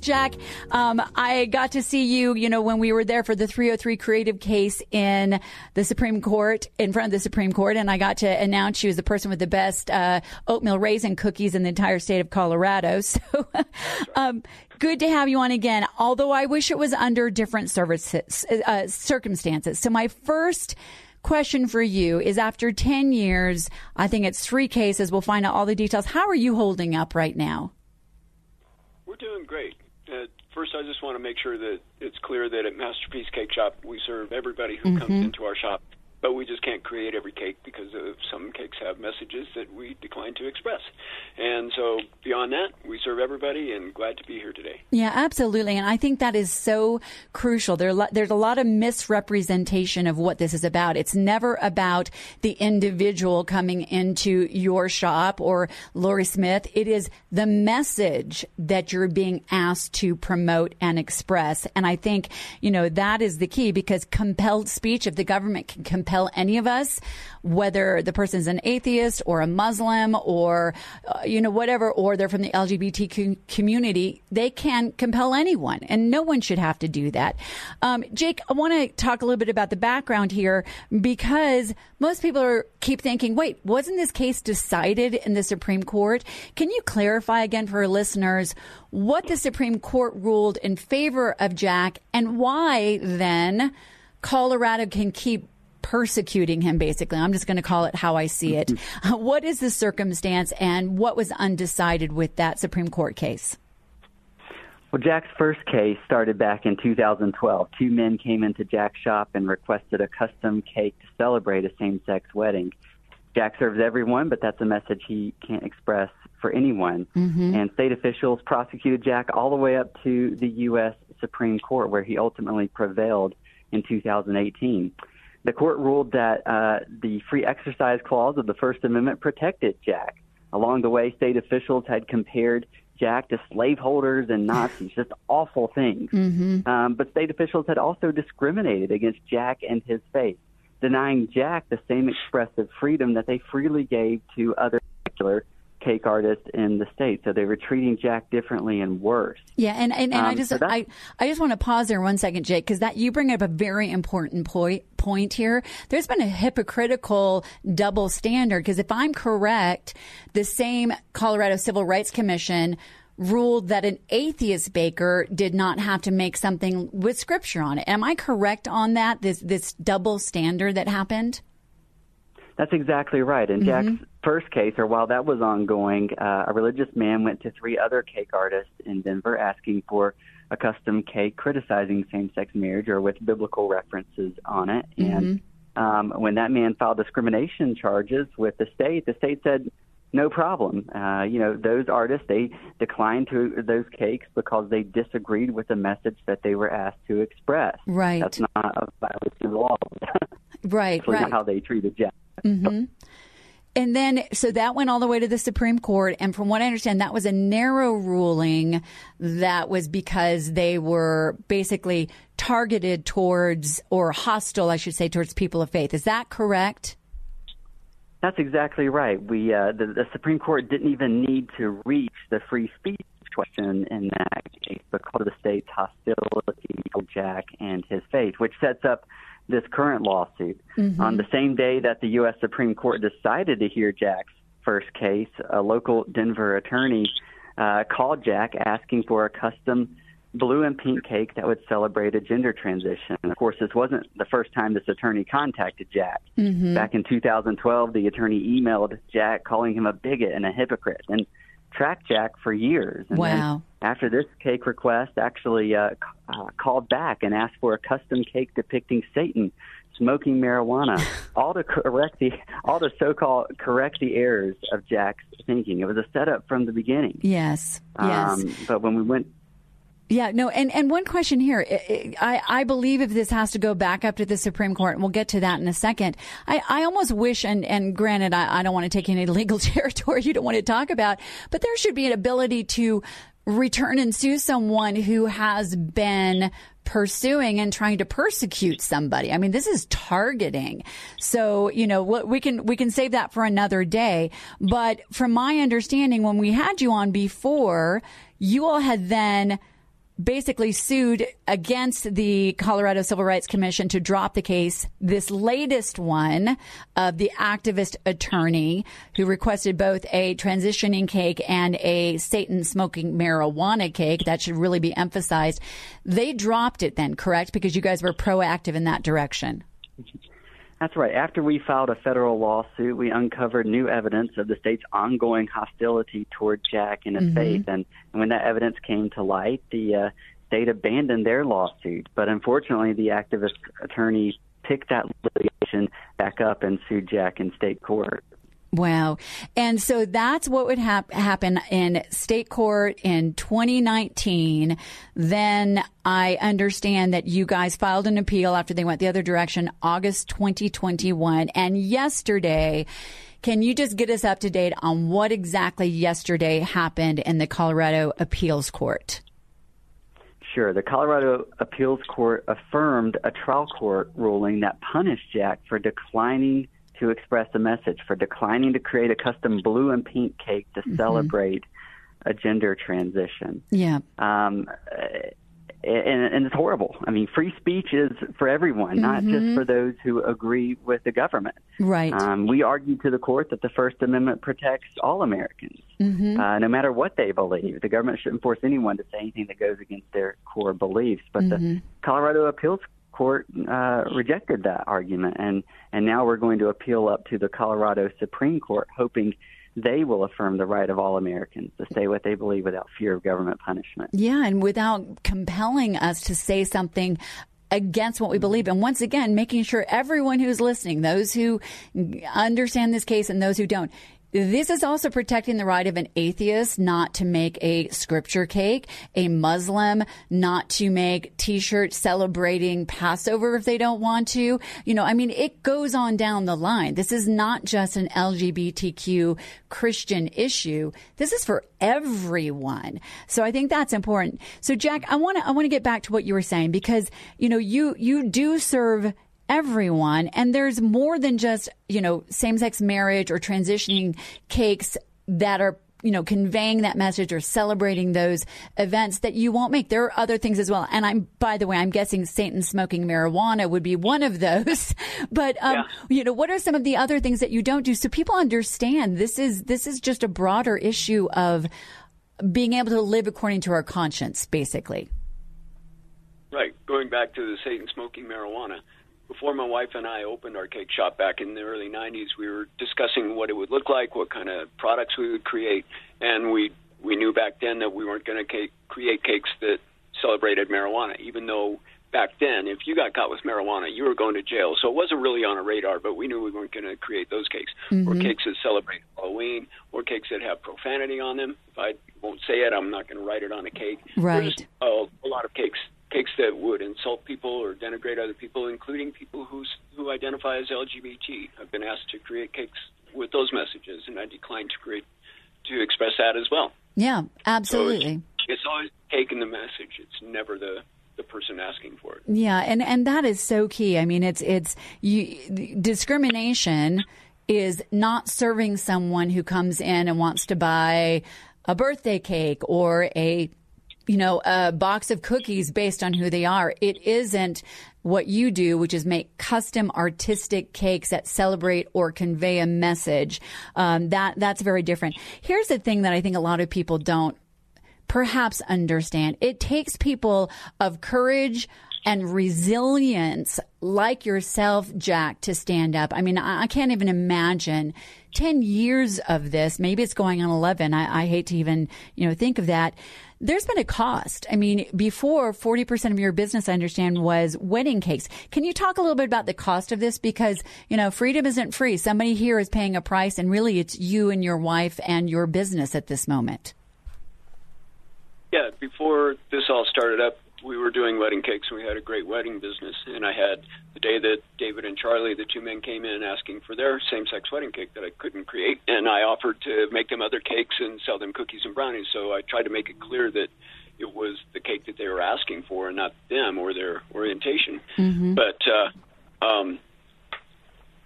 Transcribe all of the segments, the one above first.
Jack, um, I got to see you, you know, when we were there for the 303 creative case in the Supreme Court, in front of the Supreme Court, and I got to announce you as the person with the best uh, oatmeal raisin cookies in the entire state of Colorado. So, um, good to have you on again. Although I wish it was under different services, uh, circumstances. So, my first question for you is after 10 years, I think it's three cases. We'll find out all the details. How are you holding up right now? We're doing great. Uh, first, I just want to make sure that it's clear that at Masterpiece Cake Shop, we serve everybody who Mm-hmm. comes into our shop, but we just can't create every cake because of some cakes have messages that we decline to express. And so, beyond that, we serve everybody, and glad to be here today. Yeah, absolutely. And I think that is so crucial. There, there's a lot of misrepresentation of what this is about. It's never about the individual coming into your shop or Lorie Smith. It is the message that you're being asked to promote and express. And I think, you know, that is the key because compelled speech, if the government can compel any of us, whether the person's an atheist or a Muslim or, uh, you know, whatever, or they're from the LGBT community, they can compel anyone, and no one should have to do that. Um, Jake, I want to talk a little bit about the background here because most people are keep thinking, wait, wasn't this case decided in the Supreme Court? Can you clarify again for our listeners what the Supreme Court ruled in favor of Jack and why then Colorado can keep persecuting him, basically. I'm just going to call it how I see it. Mm-hmm. what is the circumstance and what was undecided with that Supreme Court case? Well, Jack's first case started back in 2012. Two men came into Jack's shop and requested a custom cake to celebrate a same sex wedding. Jack serves everyone, but that's a message he can't express for anyone. Mm-hmm. And state officials prosecuted Jack all the way up to the U.S. Supreme Court, where he ultimately prevailed in 2018. The court ruled that uh, the free exercise clause of the First Amendment protected Jack. Along the way, state officials had compared Jack to slaveholders and Nazis, just awful things. Um, but state officials had also discriminated against Jack and his faith, denying Jack the same expressive freedom that they freely gave to other secular cake artist in the state. So they were treating Jack differently and worse. Yeah, and, and, and I Um, just so I, I just want to pause there one second, Jake, because that you bring up a very important point point here. There's been a hypocritical double standard because if I'm correct, the same Colorado Civil Rights Commission ruled that an atheist baker did not have to make something with scripture on it. Am I correct on that? This this double standard that happened? That's exactly right. In Jack's first case, or while that was ongoing, uh, a religious man went to three other cake artists in Denver asking for a custom cake criticizing same sex marriage or with biblical references on it. And um, when that man filed discrimination charges with the state, the state said, no problem. Uh, you know, those artists, they declined to those cakes because they disagreed with the message that they were asked to express. Right. That's not a violation of law. Right, right. how they treated Jack. And then, so that went all the way to the Supreme Court. And from what I understand, that was a narrow ruling that was because they were basically targeted towards, or hostile, I should say, towards people of faith. Is that correct? That's exactly right. We uh, the, the Supreme Court didn't even need to reach the free speech question in that case because of the state's hostility to Jack and his faith, which sets up this current lawsuit. On the same day that the U.S. Supreme Court decided to hear Jack's first case, a local Denver attorney uh, called Jack asking for a custom blue and pink cake that would celebrate a gender transition. Of course, this wasn't the first time this attorney contacted Jack. Back in 2012, the attorney emailed Jack calling him a bigot and a hypocrite and tracked Jack for years. And wow. after this cake request, actually uh, uh, called back and asked for a custom cake depicting Satan smoking marijuana, all to correct the all to so-called correct the errors of Jack's thinking. It was a setup from the beginning. Yes. Yes. Um, but when we went yeah, no, and, and one question here. I, I believe if this has to go back up to the Supreme Court, and we'll get to that in a second. I, I almost wish, and, and granted, I, I don't want to take any legal territory you don't want to talk about, but there should be an ability to return and sue someone who has been pursuing and trying to persecute somebody. I mean, this is targeting. So, you know, what we can, we can save that for another day. But from my understanding, when we had you on before, you all had then basically sued against the Colorado Civil Rights Commission to drop the case. This latest one of the activist attorney who requested both a transitioning cake and a Satan smoking marijuana cake. That should really be emphasized. They dropped it then, correct? Because you guys were proactive in that direction. That's right. After we filed a federal lawsuit, we uncovered new evidence of the state's ongoing hostility toward Jack and his mm-hmm. faith. And, and when that evidence came to light, the uh, state abandoned their lawsuit. But unfortunately, the activist attorney picked that litigation back up and sued Jack in state court. Wow. And so that's what would hap- happen in state court in 2019. Then I understand that you guys filed an appeal after they went the other direction, August 2021. And yesterday, can you just get us up to date on what exactly yesterday happened in the Colorado Appeals Court? Sure. The Colorado Appeals Court affirmed a trial court ruling that punished Jack for declining to express a message, for declining to create a custom blue and pink cake to mm-hmm. celebrate a gender transition. Yeah. Um, and, and, it's horrible. I mean, free speech is for everyone, mm-hmm. not just mm-hmm. for those who agree with the government. Right. Um, we argued to the court that the First Amendment protects all Americans, mm-hmm. uh, no matter what they believe. The government shouldn't force anyone to say anything that goes against their core beliefs. But mm-hmm. the Colorado Appeals court uh, rejected that argument, and and now we're going to appeal up to the Colorado Supreme Court, hoping they will affirm the right of all Americans to say what they believe without fear of government punishment. Yeah, and without compelling us to say something against what we believe. And once again, making sure everyone who's listening, those who understand this case and those who don't, this is also protecting the right of an atheist not to make a scripture cake, a Muslim not to make t-shirts celebrating Passover if they don't want to. You know, I mean, it goes on down the line. This is not just an LGBTQ Christian issue. This is for everyone. So I think that's important. So Jack, I want to, I want to get back to what you were saying because, you know, you, you do serve everyone. And there's more than just, you know, same sex marriage or transitioning cakes that are you know, conveying that message or celebrating those events that you won't make. There are other things as well. And I'm, by the way, I'm guessing Satan smoking marijuana would be one of those. but, um, yeah. you know, what are some of the other things that you don't do? So people understand this is, this is just a broader issue of being able to live according to our conscience, basically. Right. Going back to the Satan smoking marijuana before my wife and I opened our cake shop back in the early 90s, we were discussing what it would look like, what kind of products we would create, and we we knew back then that we weren't going to cake, create cakes that celebrated marijuana, even though back then, if you got caught with marijuana, you were going to jail. So it wasn't really on a radar, but we knew we weren't going to create those cakes mm-hmm. or cakes that celebrate Halloween or cakes that have profanity on them. If I won't say it, I'm not going to write it on a cake. Right. There's a lot of cakes cakes that would insult people or denigrate other people, including people who's, who identify as LGBT. I've been asked to create cakes with those messages, and I declined to create to express that as well. Yeah, absolutely. So it's, it's always taking the message. It's never the the person asking for it. Yeah, and and that is so key. I mean, it's it's you, discrimination is not serving someone who comes in and wants to buy a birthday cake or a you know, a box of cookies based on who they are. It isn't what you do, which is make custom artistic cakes that celebrate or convey a message. Um, that that's very different. Here's the thing that I think a lot of people don't perhaps understand. It takes people of courage, and resilience like yourself, Jack, to stand up. I mean, I, I can't even imagine 10 years of this. Maybe it's going on 11. I, I hate to even, you know, think of that there's been a cost. I mean, before 40% of your business, I understand, was wedding cakes. Can you talk a little bit about the cost of this? Because, you know, freedom isn't free. Somebody here is paying a price, and really it's you and your wife and your business at this moment. Yeah, before this all started up, we were doing wedding cakes and we had a great wedding business. And I had the day that David and Charlie, the two men, came in asking for their same sex wedding cake that I couldn't create. And I offered to make them other cakes and sell them cookies and brownies. So I tried to make it clear that it was the cake that they were asking for and not them or their orientation. Mm-hmm. But uh, um,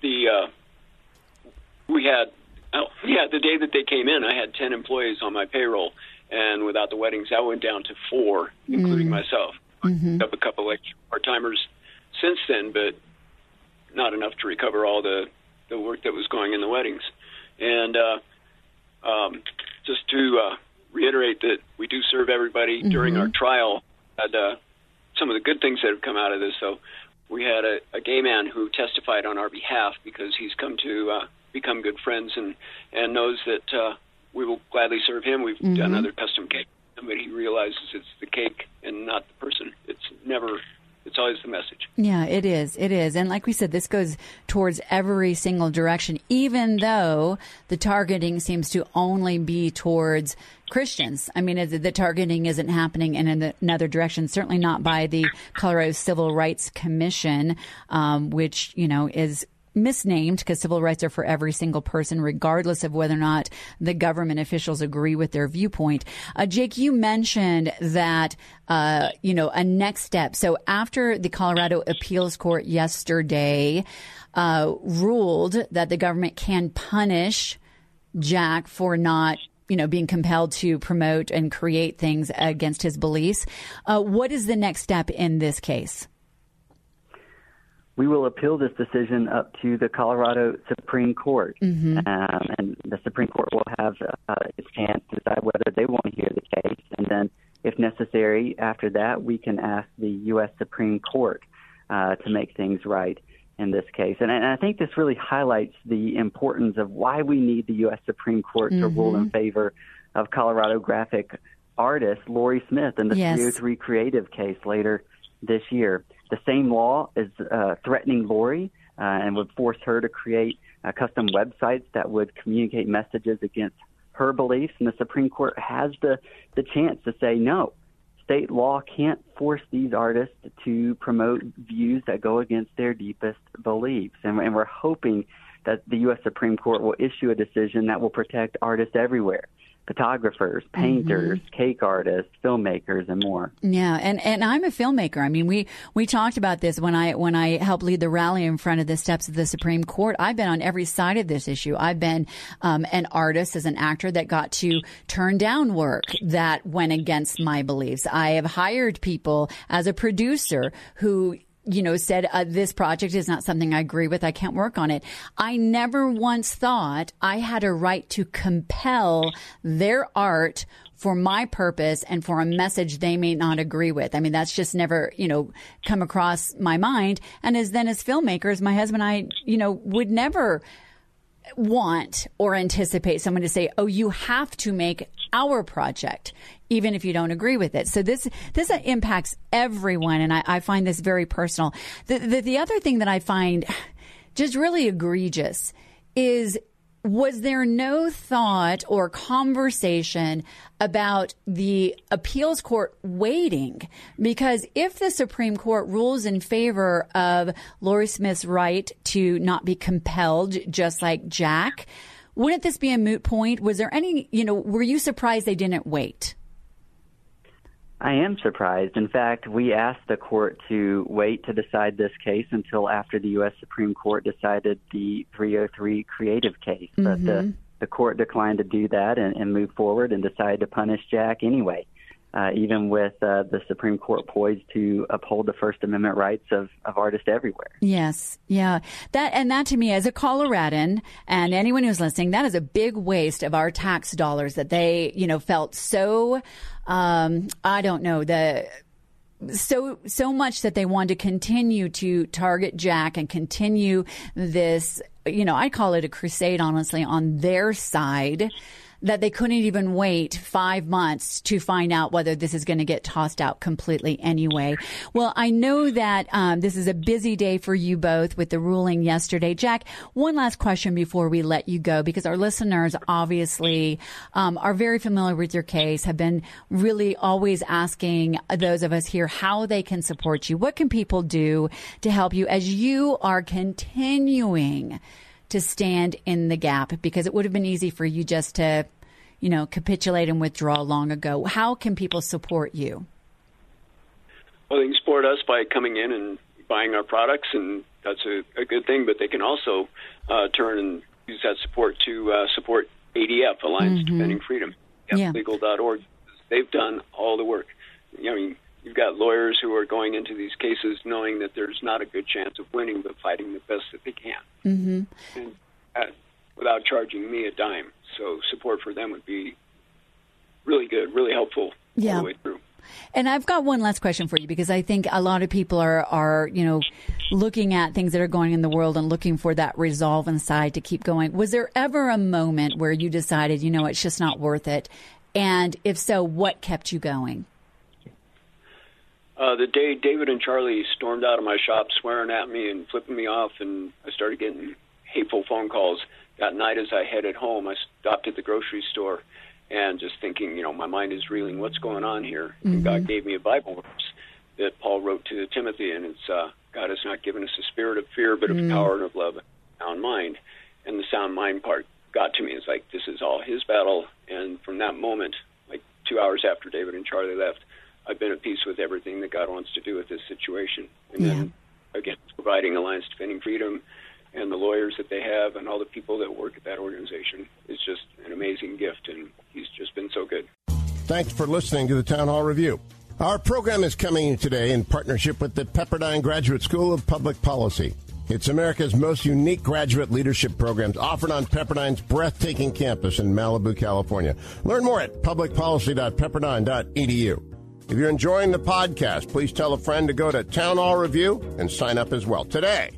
the uh, we had oh yeah the day that they came in, I had ten employees on my payroll and without the weddings, that went down to four, including mm-hmm. myself. Mm-hmm. Up a couple of part timers since then, but not enough to recover all the the work that was going in the weddings. And uh, um, just to uh, reiterate that we do serve everybody mm-hmm. during our trial. Had uh, some of the good things that have come out of this, though. We had a, a gay man who testified on our behalf because he's come to uh, become good friends and and knows that uh, we will gladly serve him. We've mm-hmm. done other custom cake, but he realizes it's the cake and not the person. It's never. It's always the message. Yeah, it is. It is. And like we said, this goes towards every single direction, even though the targeting seems to only be towards Christians. I mean, the targeting isn't happening in another direction, certainly not by the Colorado Civil Rights Commission, um, which, you know, is misnamed because civil rights are for every single person, regardless of whether or not the government officials agree with their viewpoint. Uh, Jake, you mentioned that, uh, you know, a next step. So after the Colorado Appeals Court yesterday uh, ruled that the government can punish Jack for not you know, being compelled to promote and create things against his beliefs. Uh, what is the next step in this case? We will appeal this decision up to the Colorado Supreme Court, mm-hmm. um, and the Supreme Court will have uh, its chance to decide whether they want to hear the case, and then, if necessary, after that, we can ask the U.S. Supreme Court uh, to make things right in this case. And, and I think this really highlights the importance of why we need the U.S. Supreme Court mm-hmm. to rule in favor of Colorado graphic artist Lorie Smith in the yes. 303 Creative case later this year. The same law is uh, threatening Lorie uh, and would force her to create uh, custom websites that would communicate messages against her beliefs. And the Supreme Court has the, the chance to say no. State law can't force these artists to promote views that go against their deepest beliefs. And, and we're hoping that the U.S. Supreme Court will issue a decision that will protect artists everywhere photographers, painters, mm-hmm. cake artists, filmmakers, and more. Yeah, and and I'm a filmmaker. I mean, we we talked about this when I when I helped lead the rally in front of the steps of the Supreme Court. I've been on every side of this issue. I've been um, an artist as an actor that got to turn down work that went against my beliefs. I have hired people as a producer who you know, said, uh, this project is not something I agree with. I can't work on it. I never once thought I had a right to compel their art for my purpose and for a message they may not agree with. I mean, that's just never, you know, come across my mind. And as then as filmmakers, my husband and I, you know, would never want or anticipate someone to say, "Oh, you have to make our project, even if you don't agree with it." So this this impacts everyone, and I, I find this very personal. The, the the other thing that I find just really egregious is was there no thought or conversation about the appeals court waiting? Because if the Supreme Court rules in favor of Lorie Smith's right to not be compelled, just like Jack, wouldn't this be a moot point? Was there any, you know, were you surprised they didn't wait? I am surprised. In fact, we asked the court to wait to decide this case until after the U.S. Supreme Court decided the 303 creative case. Mm-hmm. But the, mm-hmm. the court declined to do that and, and move forward and decided to punish Jack anyway uh, even with uh, the Supreme Court poised to uphold the First Amendment rights of, of artists everywhere. Yes, yeah, that and that to me, as a Coloradan and anyone who's listening, that is a big waste of our tax dollars that they, you know, felt so. Um, I don't know the so so much that they want to continue to target Jack and continue this you know I call it a crusade honestly on their side that they couldn't even wait five months to find out whether this is going to get tossed out completely anyway. Well, I know that um, this is a busy day for you both with the ruling yesterday. Jack, one last question before we let you go, because our listeners obviously um, are very familiar with your case, have been really always asking those of us here how they can support you. What can people do to help you as you are continuing? To stand in the gap because it would have been easy for you just to, you know, capitulate and withdraw long ago. How can people support you? Well, they can support us by coming in and buying our products, and that's a, a good thing. But they can also uh, turn and use that support to uh, support ADF, Alliance mm-hmm. Defending Freedom, yeah. legal.org. They've done all the work. I mean, you've got lawyers who are going into these cases knowing that there's not a good chance of winning, but fighting the best that they can, mm-hmm. and uh, without charging me a dime. So support for them would be really good, really helpful yeah. all the way through. And I've got one last question for you because I think a lot of people are, are, you know, looking at things that are going in the world and looking for that resolve inside to keep going. Was there ever a moment where you decided, you know, it's just not worth it? And if so, what kept you going? Uh, the day David and Charlie stormed out of my shop swearing at me and flipping me off, and I started getting hateful phone calls. That night, as I headed home, I stopped at the grocery store and just thinking, you know, my mind is reeling. What's going on here? Mm-hmm. And God gave me a Bible verse that Paul wrote to Timothy, and it's uh, God has not given us a spirit of fear, but of mm-hmm. power and of love, and sound mind. And the sound mind part got to me. It's like this is all His battle. And from that moment, like two hours after David and Charlie left, I've been at peace with everything that God wants to do with this situation. And yeah. then again, providing Alliance Defending Freedom and the lawyers that they have and all the people that work at that organization is just an amazing gift, and he's just been so good. Thanks for listening to the Town Hall Review. Our program is coming today in partnership with the Pepperdine Graduate School of Public Policy. It's America's most unique graduate leadership programs offered on Pepperdine's breathtaking campus in Malibu, California. Learn more at publicpolicy.pepperdine.edu. If you're enjoying the podcast, please tell a friend to go to Town Hall Review and sign up as well today.